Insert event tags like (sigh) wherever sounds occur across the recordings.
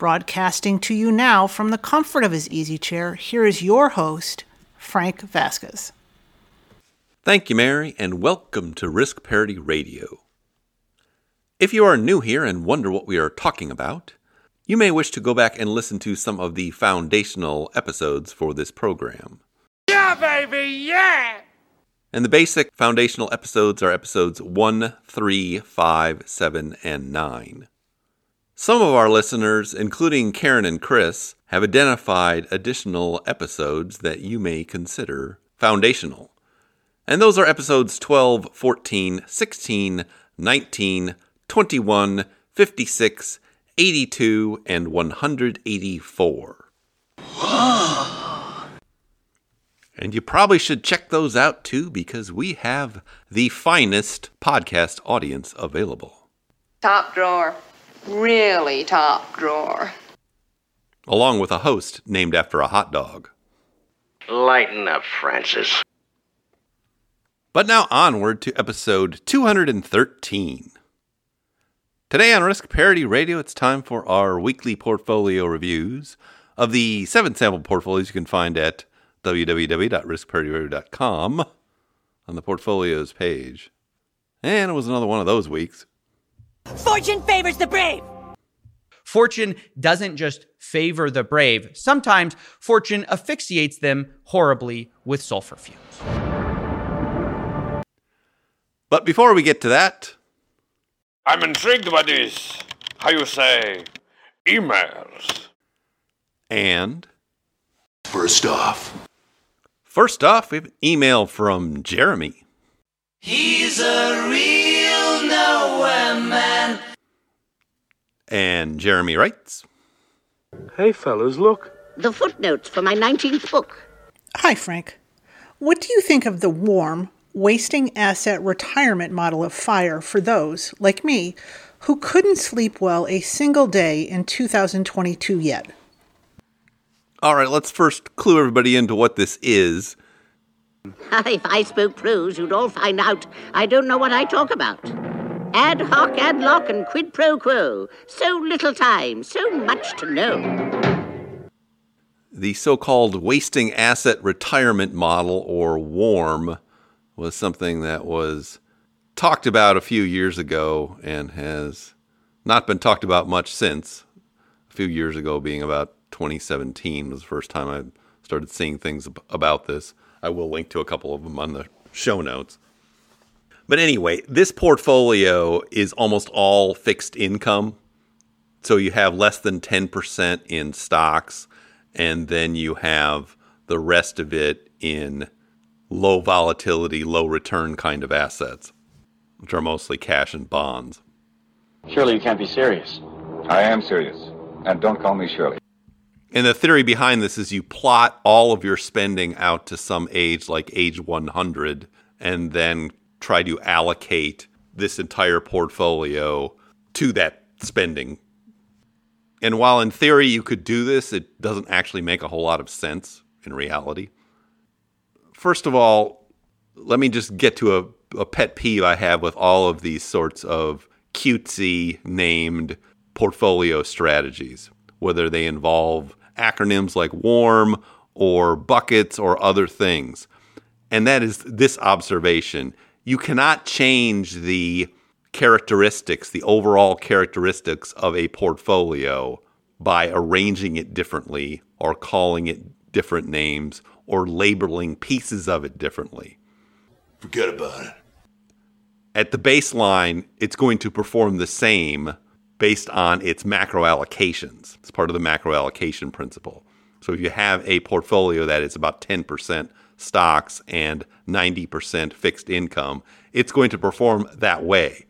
Broadcasting to you now from the comfort of his easy chair, here is your host, Frank Vasquez. Thank you, Mary, and welcome to Risk Parity Radio. If you are new here and wonder what we are talking about, you may wish to go back and listen to some of the foundational episodes for this program. Yeah, baby, yeah! And the basic foundational episodes are episodes 1, 3, 5, 7, and 9. Some of our listeners, including Karen and Chris, have identified additional episodes that you may consider foundational. And those are episodes 12, 14, 16, 19, 21, 56, 82, and 184. And you probably should check those out too because we have the finest podcast audience available. Top drawer. Really top drawer. Along with a host named after a hot dog. Lighten up, Francis. But now onward to episode 213. Today on Risk Parity Radio, it's time for our weekly portfolio reviews of the seven sample portfolios you can find at www.riskparityradio.com on the portfolios page. And it was another one of those weeks. Fortune favors the brave. Fortune doesn't just favor the brave. Sometimes fortune asphyxiates them horribly with sulfur fumes. But before we get to that, I'm intrigued by this. How you say? Emails. and First off, first off, we have an email from Jeremy. He's a real nowhere man. And Jeremy writes, Hey, fellas, look. the footnotes for my 19th book. Hi, Frank. What do you think of the warm, wasting asset retirement model of FIRE for those, like me, who couldn't sleep well a single day in 2022 yet? All right, let's first clue everybody into what this is. (laughs) if I spoke prose, you'd all find out I don't know what I talk about. Ad hoc, ad loc, and quid pro quo. So little time, so much to know. The so called wasting asset retirement model, or WARM, was something that was talked about a few years ago and has not been talked about much since. A few years ago, being about 2017, was the first time I started seeing things about this. I will link to a couple of them on the show notes. But anyway, this portfolio is almost all fixed income. So you have less than 10% in stocks, and then you have the rest of it in low volatility, low return kind of assets, which are mostly cash and bonds. Surely you can't be serious. I am serious. And don't call me Shirley. And the theory behind this is you plot all of your spending out to some age, like age 100, and then try to allocate this entire portfolio to that spending. And while in theory you could do this, it doesn't actually make a whole lot of sense in reality. First of all, let me just get to a, a pet peeve I have with all of these sorts of cutesy named portfolio strategies, whether they involve acronyms like WARM or buckets or other things. And that is this observation. You cannot change the characteristics, the overall characteristics of a portfolio by arranging it differently or calling it different names or labeling pieces of it differently. Forget about it. At the baseline, it's going to perform the same based on its macro allocations. It's part of the macro allocation principle. So if you have a portfolio that is about 10% stocks and 90% fixed income, it's going to perform that way.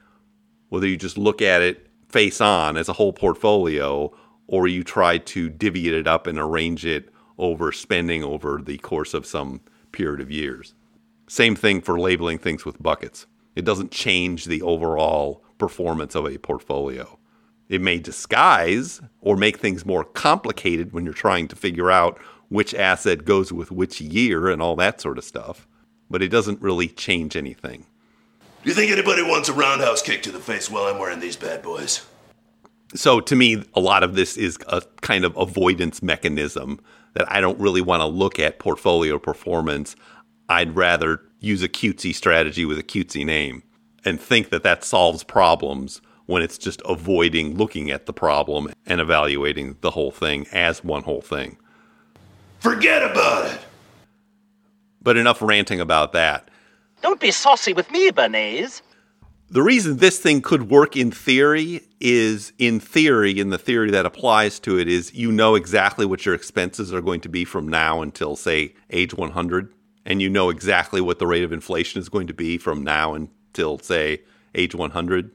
Whether you just look at it face on as a whole portfolio or you try to divvy it up and arrange it over spending over the course of some period of years. Same thing for labeling things with buckets. It doesn't change the overall performance of a portfolio. It may disguise or make things more complicated when you're trying to figure out which asset goes with which year and all that sort of stuff, but it doesn't really change anything. Do you think anybody wants a roundhouse kick to the face while I'm wearing these bad boys? So to me, a lot of this is a kind of avoidance mechanism that I don't really want to look at portfolio performance. I'd rather use a cutesy strategy with a cutesy name and think that that solves problems when it's just avoiding looking at the problem and evaluating the whole thing as one whole thing. Forget about it. But enough ranting about that. Don't be saucy with me, Bernays. The reason this thing could work in theory is in theory, in the theory that applies to it, is you know exactly what your expenses are going to be from now until, say, age 100. And you know exactly what the rate of inflation is going to be from now until, say, age 100.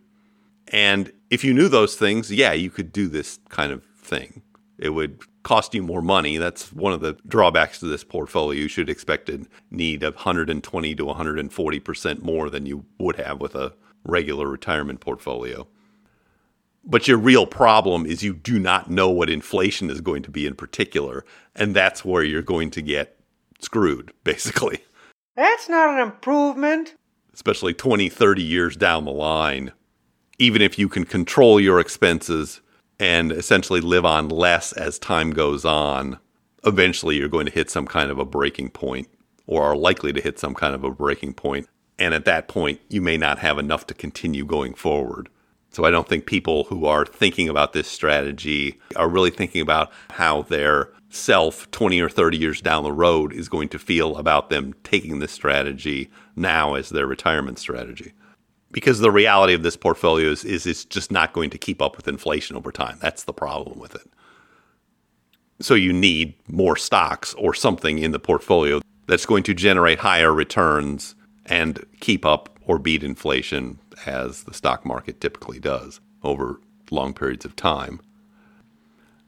And if you knew those things, yeah, you could do this kind of thing. It would cost you more money. That's one of the drawbacks to this portfolio. You should expect to need 120 to 140% more than you would have with a regular retirement portfolio. But your real problem is you do not know what inflation is going to be in particular. And that's where you're going to get screwed, (laughs) basically. That's not an improvement. Especially 20, 30 years down the line. Even if you can control your expenses and essentially live on less as time goes on, eventually you're going to hit some kind of a breaking point or are likely to hit some kind of a breaking point. and at that point, you may not have enough to continue going forward. So I don't think people who are thinking about this strategy are really thinking about how their self 20 or 30 years down the road is going to feel about them taking this strategy now as their retirement strategy. Because the reality of this portfolio is, is it's just not going to keep up with inflation over time. That's the problem with it. So you need more stocks or something in the portfolio that's going to generate higher returns and keep up or beat inflation as the stock market typically does over long periods of time.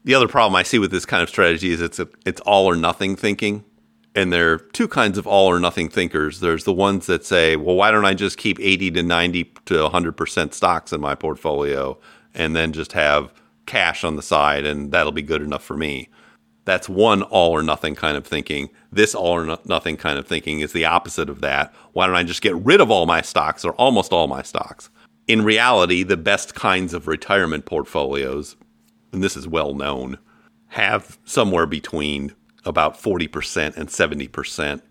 The other problem I see with this kind of strategy is it's a, it's all or nothing thinking. And there are two kinds of all or nothing thinkers. There's the ones that say, well, why don't I just keep 80 to 90 to 100% stocks in my portfolio and then just have cash on the side and that'll be good enough for me. That's one all or nothing kind of thinking. This all or no- nothing kind of thinking is the opposite of that. Why don't I just get rid of all my stocks or almost all my stocks? In reality, the best kinds of retirement portfolios, and this is well known, have somewhere between about 40% and 70%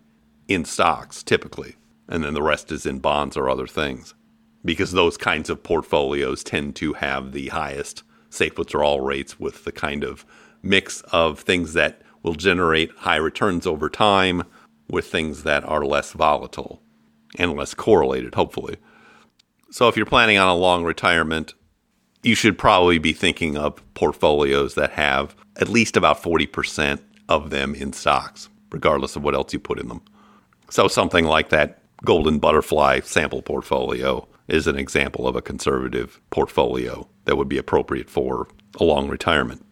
in stocks typically. And then the rest is in bonds or other things. Because those kinds of portfolios tend to have the highest safe withdrawal rates with the kind of mix of things that will generate high returns over time with things that are less volatile and less correlated, hopefully. So, if you're planning on a long retirement, you should probably be thinking of portfolios that have at least about 40% of them in stocks, regardless of what else you put in them. So, something like that golden butterfly sample portfolio is an example of a conservative portfolio that would be appropriate for a long retirement.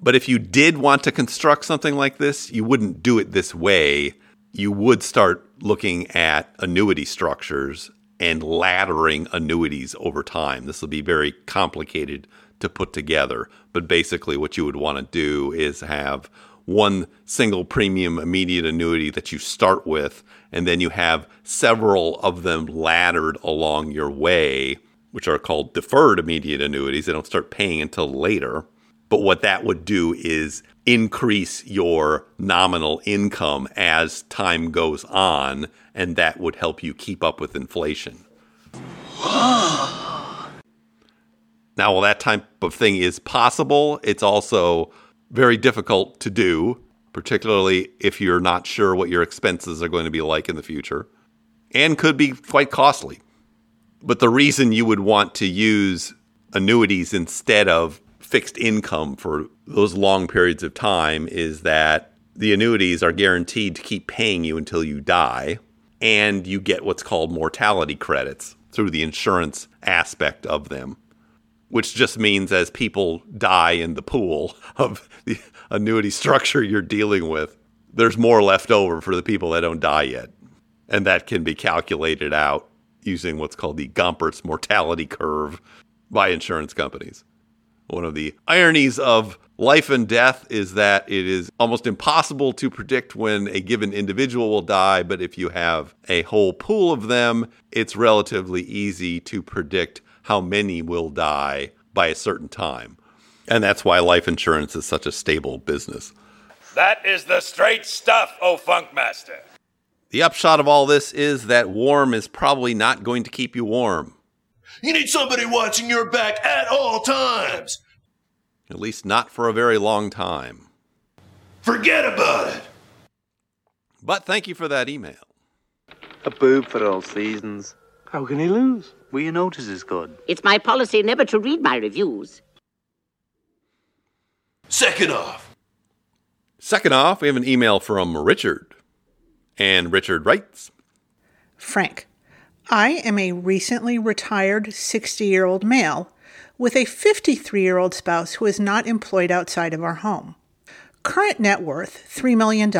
But if you did want to construct something like this, you wouldn't do it this way. You would start looking at annuity structures and laddering annuities over time. This will be very complicated to put together. But basically, what you would want to do is have one single premium immediate annuity that you start with, and then you have several of them laddered along your way, which are called deferred immediate annuities. They don't start paying until later. But what that would do is increase your nominal income as time goes on, and that would help you keep up with inflation. Now, while that type of thing is possible, it's also very difficult to do, particularly if you're not sure what your expenses are going to be like in the future, and could be quite costly. But the reason you would want to use annuities instead of fixed income for those long periods of time is that the annuities are guaranteed to keep paying you until you die, and you get what's called mortality credits through the insurance aspect of them. Which just means as people die in the pool (laughs) of the annuity structure you're dealing with, there's more left over for the people that don't die yet. And that can be calculated out using what's called the Gompertz mortality curve by insurance companies. One of the ironies of life and death is that it is almost impossible to predict when a given individual will die, but if you have a whole pool of them, it's relatively easy to predict how many will die by a certain time. And that's why life insurance is such a stable business. That is the straight stuff, O Funkmaster. The upshot of all this is that warm is probably not going to keep you warm. You need somebody watching your back at all times. At least not for a very long time. Forget about it. But thank you for that email. A boob for all seasons. How can he lose? Well, you notice is good. It's my policy never to read my reviews. Second off. Second off, we have an email from Richard. And Richard writes Frank, I am a recently retired 60 year old male with a 53 year old spouse who is not employed outside of our home. Current net worth $3 million.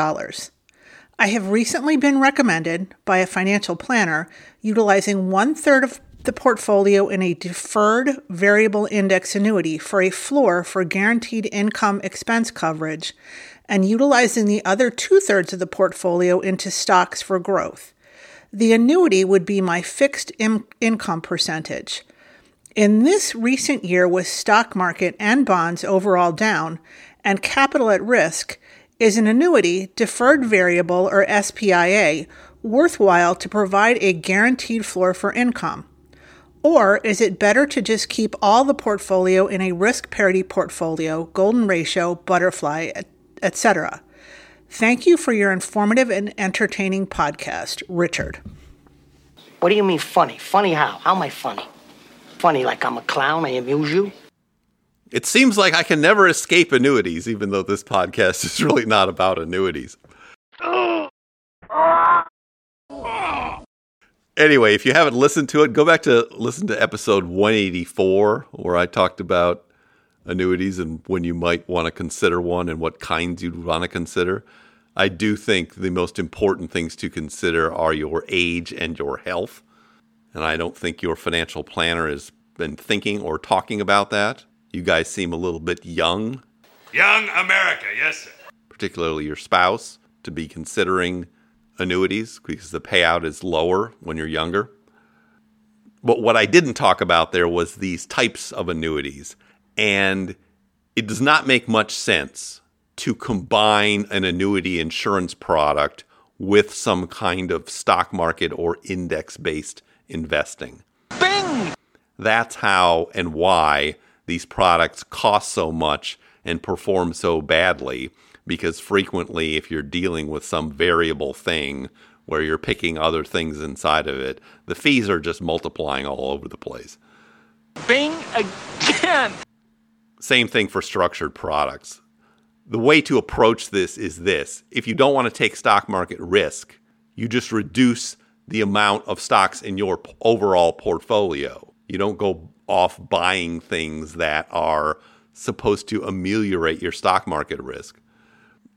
I have recently been recommended by a financial planner utilizing one third of the portfolio in a deferred variable index annuity for a floor for guaranteed income expense coverage and utilizing the other two thirds of the portfolio into stocks for growth. The annuity would be my fixed income percentage. In this recent year, with stock market and bonds overall down and capital at risk, is an annuity, deferred variable or SPIA, worthwhile to provide a guaranteed floor for income? Or is it better to just keep all the portfolio in a risk parity portfolio, golden ratio, butterfly, etc.? Thank you for your informative and entertaining podcast, Richard. What do you mean funny? Funny how? How am I funny? Funny like I'm a clown, I amuse you? It seems like I can never escape annuities, even though this podcast is really not about annuities. (gasps) (gasps) (gasps) Anyway, if you haven't listened to it, go back to listen to episode 184, where I talked about annuities and when you might want to consider one and what kinds you'd want to consider. I do think the most important things to consider are your age and your health. And I don't think your financial planner has been thinking or talking about that. You guys seem a little bit young. Young America, yes, sir. Particularly your spouse, to be considering annuities because the payout is lower when you're younger. But what I didn't talk about there was these types of annuities. And it does not make much sense to combine an annuity insurance product with some kind of stock market or index based investing. Bing! That's how and why these products cost so much and perform so badly. Because frequently, if you're dealing with some variable thing where you're picking other things inside of it, the fees are just multiplying all over the place. Bing again! Same thing for structured products. The way to approach this is this if you don't want to take stock market risk, you just reduce the amount of stocks in your overall portfolio. You don't go off buying things that are supposed to ameliorate your stock market risk.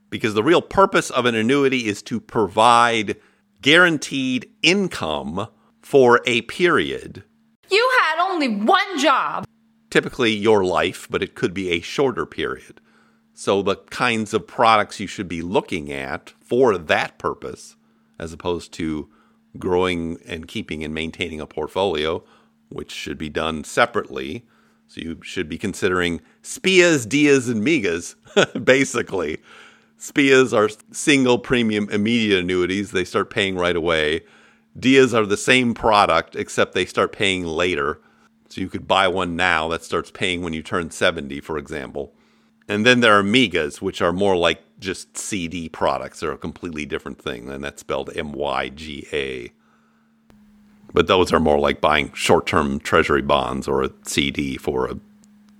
Because the real purpose of an annuity is to provide guaranteed income for a period. You had only one job. Typically your life, but it could be a shorter period. So the kinds of products you should be looking at for that purpose, as opposed to growing and keeping and maintaining a portfolio, which should be done separately. So you should be considering SPIAs, DIAs, and MYGAs, (laughs) basically. SPIAs are single premium immediate annuities. They start paying right away. DIAs are the same product, except they start paying later. So you could buy one now that starts paying when you turn 70, for example. And then there are MYGAs, which are more like just CD products. They're a completely different thing, and that's spelled M Y G A. But those are more like buying short term treasury bonds or a CD for a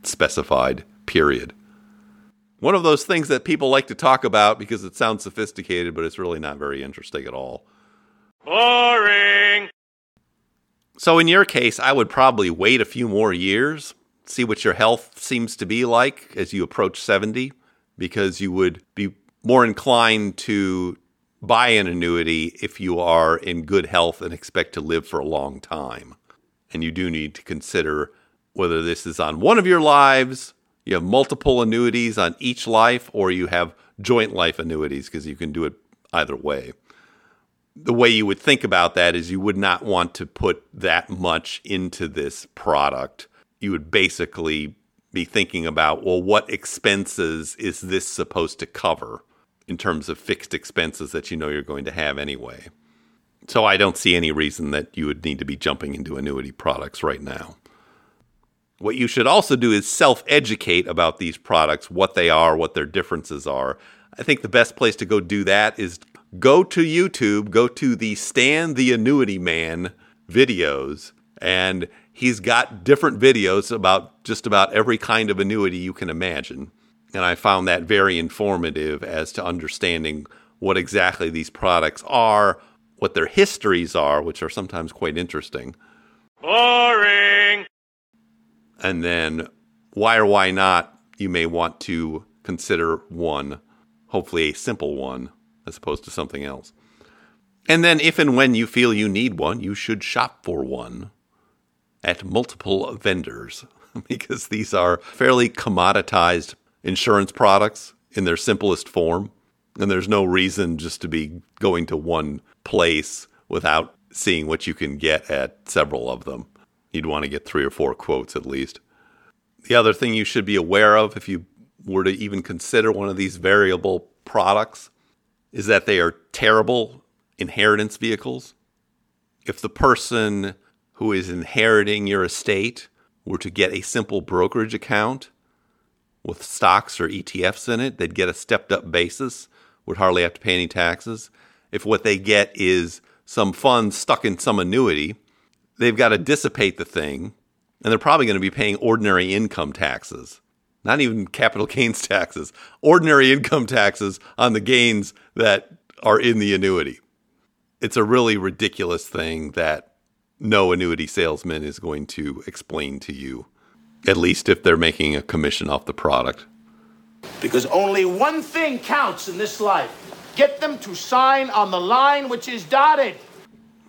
specified period. One of those things that people like to talk about because it sounds sophisticated, but it's really not very interesting at all. Boring. So, in your case, I would probably wait a few more years, see what your health seems to be like as you approach 70, because you would be more inclined to buy an annuity if you are in good health and expect to live for a long time. And you do need to consider whether this is on one of your lives, you have multiple annuities on each life, or you have joint life annuities because you can do it either way. The way you would think about that is you would not want to put that much into this product. You would basically be thinking about, well, what expenses is this supposed to cover in terms of fixed expenses that you know you're going to have anyway? So I don't see any reason that you would need to be jumping into annuity products right now. What you should also do is self educate about these products, what they are, what their differences are. I think the best place to go do that is go to YouTube, go to the Stan the Annuity Man videos, and he's got different videos about just about every kind of annuity you can imagine. And I found that very informative as to understanding what exactly these products are, what their histories are, which are sometimes quite interesting. Boring. And then why or why not you may want to consider one, hopefully a simple one, as opposed to something else. And then if and when you feel you need one, you should shop for one at multiple vendors (laughs) because these are fairly commoditized insurance products in their simplest form. And there's no reason just to be going to one place without seeing what you can get at several of them. You'd want to get three or four quotes at least. The other thing you should be aware of if you were to even consider one of these variable products is that they are terrible inheritance vehicles. If the person who is inheriting your estate were to get a simple brokerage account with stocks or ETFs in it, they'd get a stepped up basis, would hardly have to pay any taxes. If what they get is some funds stuck in some annuity, they've got to dissipate the thing, and they're probably going to be paying ordinary income taxes, not even capital (laughs) gains taxes, ordinary income taxes on the gains that are in the annuity. It's a really ridiculous thing that no annuity salesman is going to explain to you, at least if they're making a commission off the product. Because only one thing counts in this life get them to sign on the line which is dotted.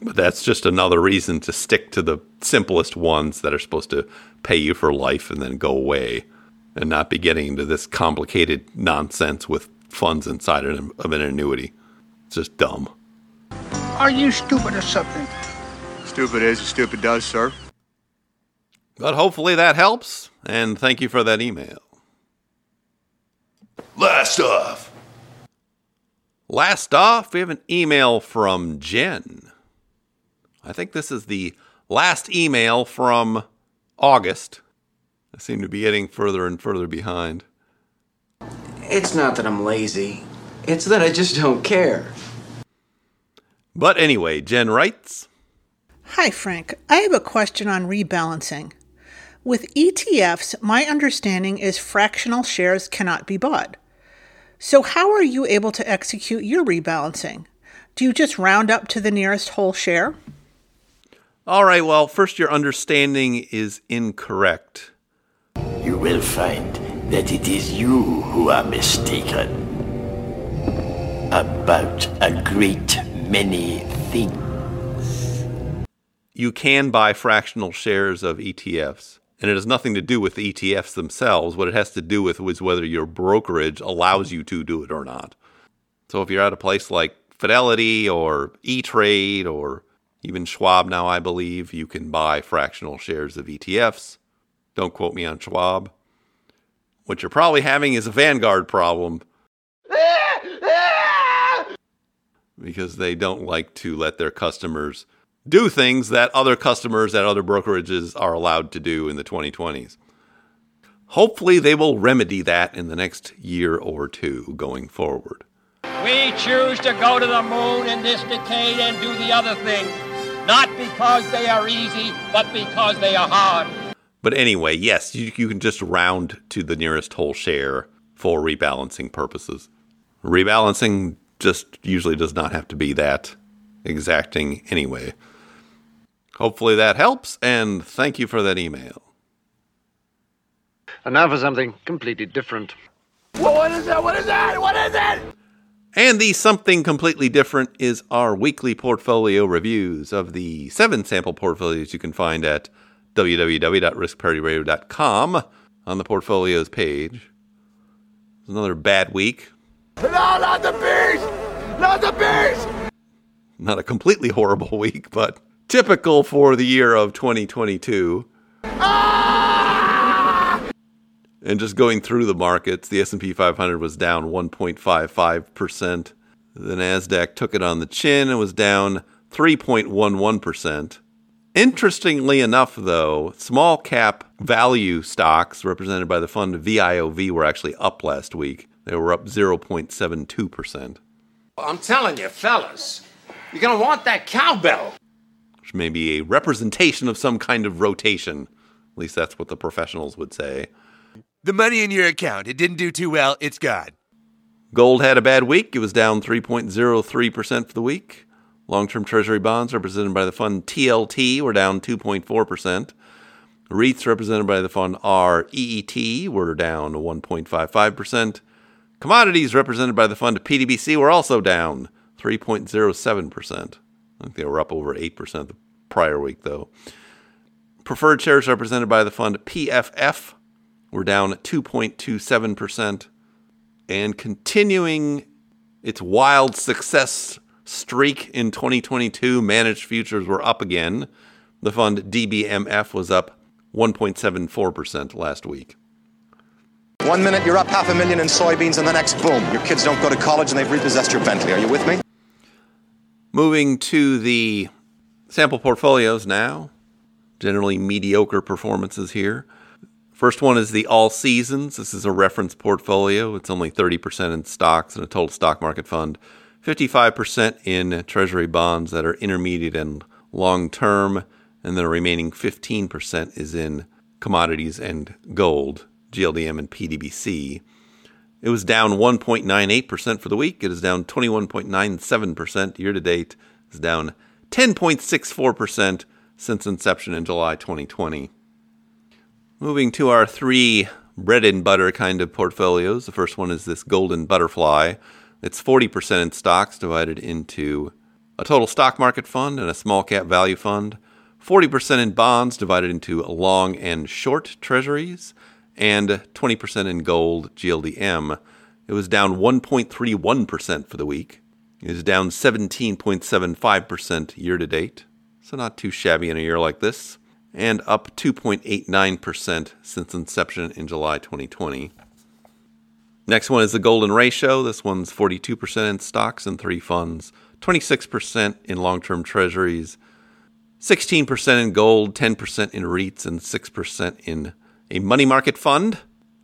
But that's just another reason to stick to the simplest ones that are supposed to pay you for life and then go away and not be getting into this complicated nonsense with funds inside of an annuity. It's just dumb. Are you stupid or something? Stupid is, stupid does, sir. But hopefully that helps, and thank you for that email. Last off. Last off, we have an email from Jen. I think this is the last email from August. I seem to be getting further and further behind. It's not that I'm lazy, it's that I just don't care. But anyway, Jen writes Hi, Frank. I have a question on rebalancing. With ETFs, my understanding is fractional shares cannot be bought. So, how are you able to execute your rebalancing? Do you just round up to the nearest whole share? All right, well, first, your understanding is incorrect. You will find that it is you who are mistaken about a great many things. You can buy fractional shares of ETFs, and it has nothing to do with the ETFs themselves. What it has to do with is whether your brokerage allows you to do it or not. So if you're at a place like Fidelity or E Trade or even Schwab now, I believe, you can buy fractional shares of ETFs. Don't quote me on Schwab. What you're probably having is a Vanguard problem because they don't like to let their customers do things that other customers at other brokerages are allowed to do in the 2020s. Hopefully, they will remedy that in the next year or two going forward. We choose to go to the moon in this decade and do the other thing, not because they are easy, but because they are hard. But anyway, yes, you, you can just round to the nearest whole share for rebalancing purposes. Rebalancing just usually does not have to be that exacting anyway. Hopefully that helps, and thank you for that email. And now for something completely different. What is that? What is that? What is it? And the something completely different is our weekly portfolio reviews of the seven sample portfolios you can find at www.riskparityradio.com on the portfolios page. It's another bad week. No, not the bees! Not the bees! Not a completely horrible (laughs) week, but typical for the year of 2022. And just going through the markets, the S&P 500 was down 1.55%. The Nasdaq took it on the chin and was down 3.11%. Interestingly enough, though, small cap value stocks represented by the fund VIOV were actually up last week. They were up 0.72%, I'm telling you, fellas, you're gonna want that cowbell. which may be a representation of some kind of rotation. At least that's what the professionals would say. The money in your account, it didn't do too well, it's gone. Gold had a bad week. It was down 3.03% for the week. Long term treasury bonds, represented by the fund TLT, were down 2.4%. REITs, represented by the fund REET, were down 1.55%. Commodities, represented by the fund PDBC, were also down 3.07%. I think they were up over 8% the prior week, though. Preferred shares, represented by the fund PFF, were down 2.27%. And continuing its wild success streak in 2022, managed futures were up again. The fund DBMF was up 1.74% last week. One minute you're up half a million in soybeans, and the next, boom, your kids don't go to college and they've repossessed your Bentley. Are you with me? Moving to the sample portfolios now. Generally mediocre performances here. First one is the All Seasons. This is a reference portfolio. It's only 30% in stocks and a total stock market fund, 55% in treasury bonds that are intermediate and long term, and the remaining 15% is in commodities and gold, GLDM and PDBC. It was down 1.98% for the week. It is down 21.97% year to date. It's down 10.64% since inception in July 2020. Moving to our three bread and butter kind of portfolios. The first one is this golden butterfly. It's 40% in stocks divided into a total stock market fund and a small cap value fund, 40% in bonds divided into long and short treasuries, and 20% in gold GLDM. It was down 1.31% for the week. It is down 17.75% year to date. So not too shabby in a year like this and up 2.89% since inception in July 2020. Next one is the golden ratio. This one's 42% in stocks and three funds, 26% in long term treasuries, 16% in gold, 10% in REITs, and 6% in a money market fund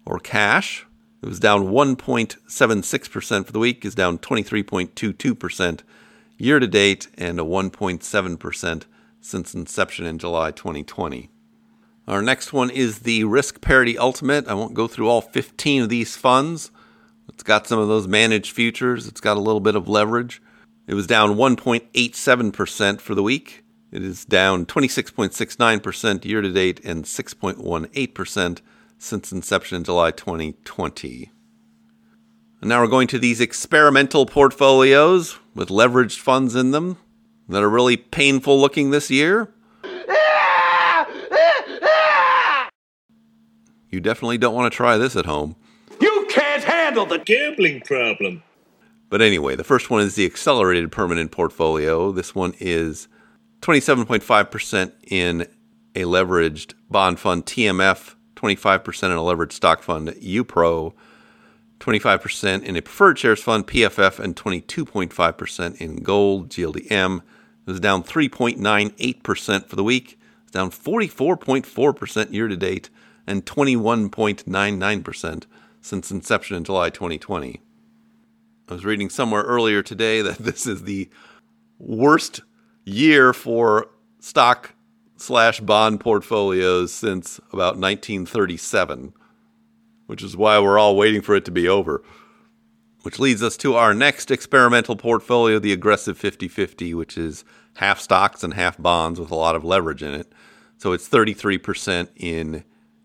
or cash. It was down 1.76% for the week, is down 23.22% year to date, and a 1.7% since inception in July 2020. Our next one is the Risk Parity Ultimate. I won't go through all 15 of these funds. It's got some of those managed futures, it's got a little bit of leverage. It was down 1.87% for the week. It is down 26.69% year to date and 6.18% since inception in July 2020. And now we're going to these experimental portfolios with leveraged funds in them that are really painful looking this year. You definitely don't want to try this at home. You can't handle the gambling problem. But anyway, the first one is the accelerated permanent portfolio. This one is 27.5% in a leveraged bond fund, TMF, 25% in a leveraged stock fund, UPRO, 25% in a preferred shares fund, PFF, and 22.5% in gold, GLDM. It was down 3.98% for the week. It's down 44.4% year to date and 21.99% since inception in July 2020. I was reading somewhere earlier today that (laughs) this is the worst year for stock slash bond portfolios since about 1937, which is why we're all waiting for it to be over. Which leads us to our next experimental portfolio, the aggressive 50 50, which is half stocks and half bonds with a lot of leverage in it. So it's 33% in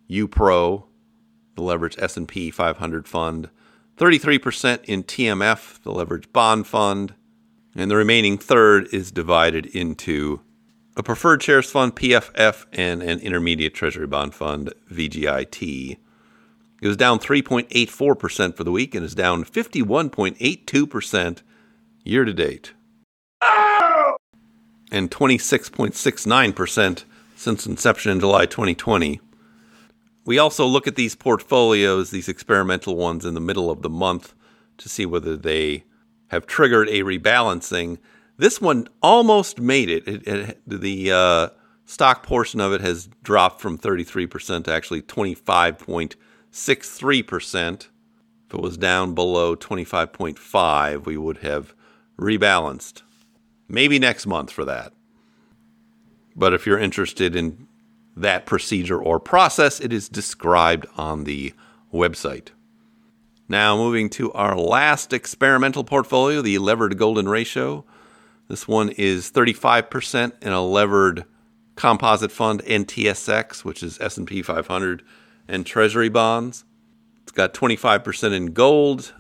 UPRO, the leverage S&P 500 fund, 33% in TMF, the leverage bond fund, and the remaining third is divided into a preferred shares fund, PFF, and an intermediate treasury bond fund, VGIT. It was down 3.84% for the week and is down 51.82% year to date. And 26.69% since inception in July 2020. We also look at these portfolios, these experimental ones, in the middle of the month to see whether they have triggered a rebalancing. This one almost made it. it, it the uh, stock portion of it has dropped from 33% to actually 25.63%. If it was down below 25.5, we would have rebalanced. Maybe next month for that. But if you're interested in that procedure or process, it is described on the website. Now, moving to our last experimental portfolio, the levered golden ratio. This one is 35% in a levered composite fund NTSX, which is S&P 500 and treasury bonds. It's got 25% in gold,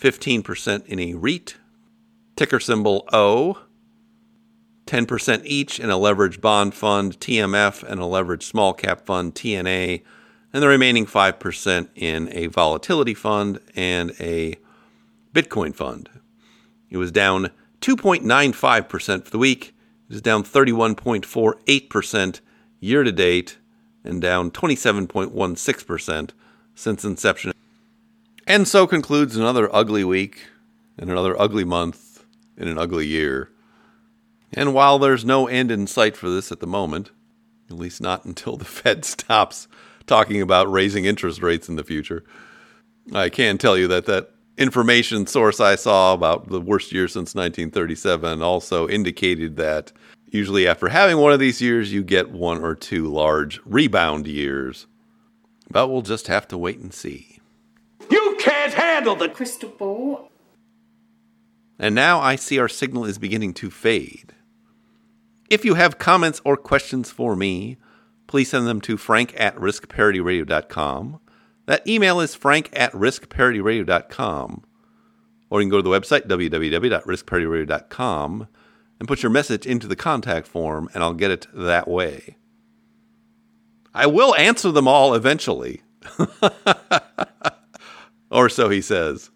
15% in a REIT, ticker symbol O, 10% each in a leveraged bond fund, TMF, and a leveraged small cap fund, TNA, and the remaining 5% in a volatility fund and a Bitcoin fund. It was down 2.95% for the week. It is down 31.48% year to date and down 27.16% since inception. And so concludes another ugly week and another ugly month in an ugly year. And while there's no end in sight for this at the moment, at least not (laughs) until the Fed stops talking about raising interest rates in the future, I can tell you that that information source I saw about the worst year since 1937 also indicated that usually after having one of these years, you get one or two large rebound years. But we'll just have to wait and see. You can't handle the crystal ball. And now I see our signal is beginning to fade. If you have comments or questions for me, please send them to frank at riskparityradio.com. That email is frank at riskparityradio.com. Or you can go to the website, www.riskparityradio.com, and put your message into the contact form, and I'll get it that way. I will answer them all eventually. (laughs) or so he says.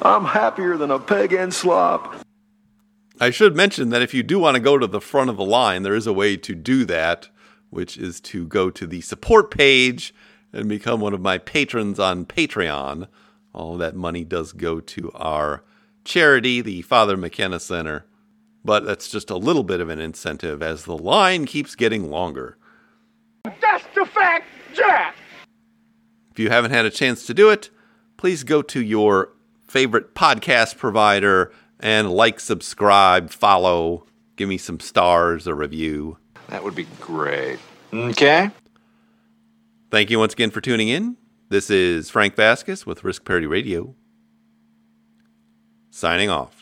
I'm happier than a peg and slop. I should mention that if you do want to go to the front of the line, there is a way to do that, which is to go to the support page and become one of my patrons on Patreon. All that money does go to our charity, the Father McKenna Center. But that's just a little bit of an incentive as the line keeps getting longer. That's the fact, Jack! If you haven't had a chance to do it, please go to your favorite podcast provider and like, subscribe, follow, give me some stars, a review. That would be great. Okay. Thank you once again for tuning in. This is Frank Vasquez with Risk Parity Radio. Signing off.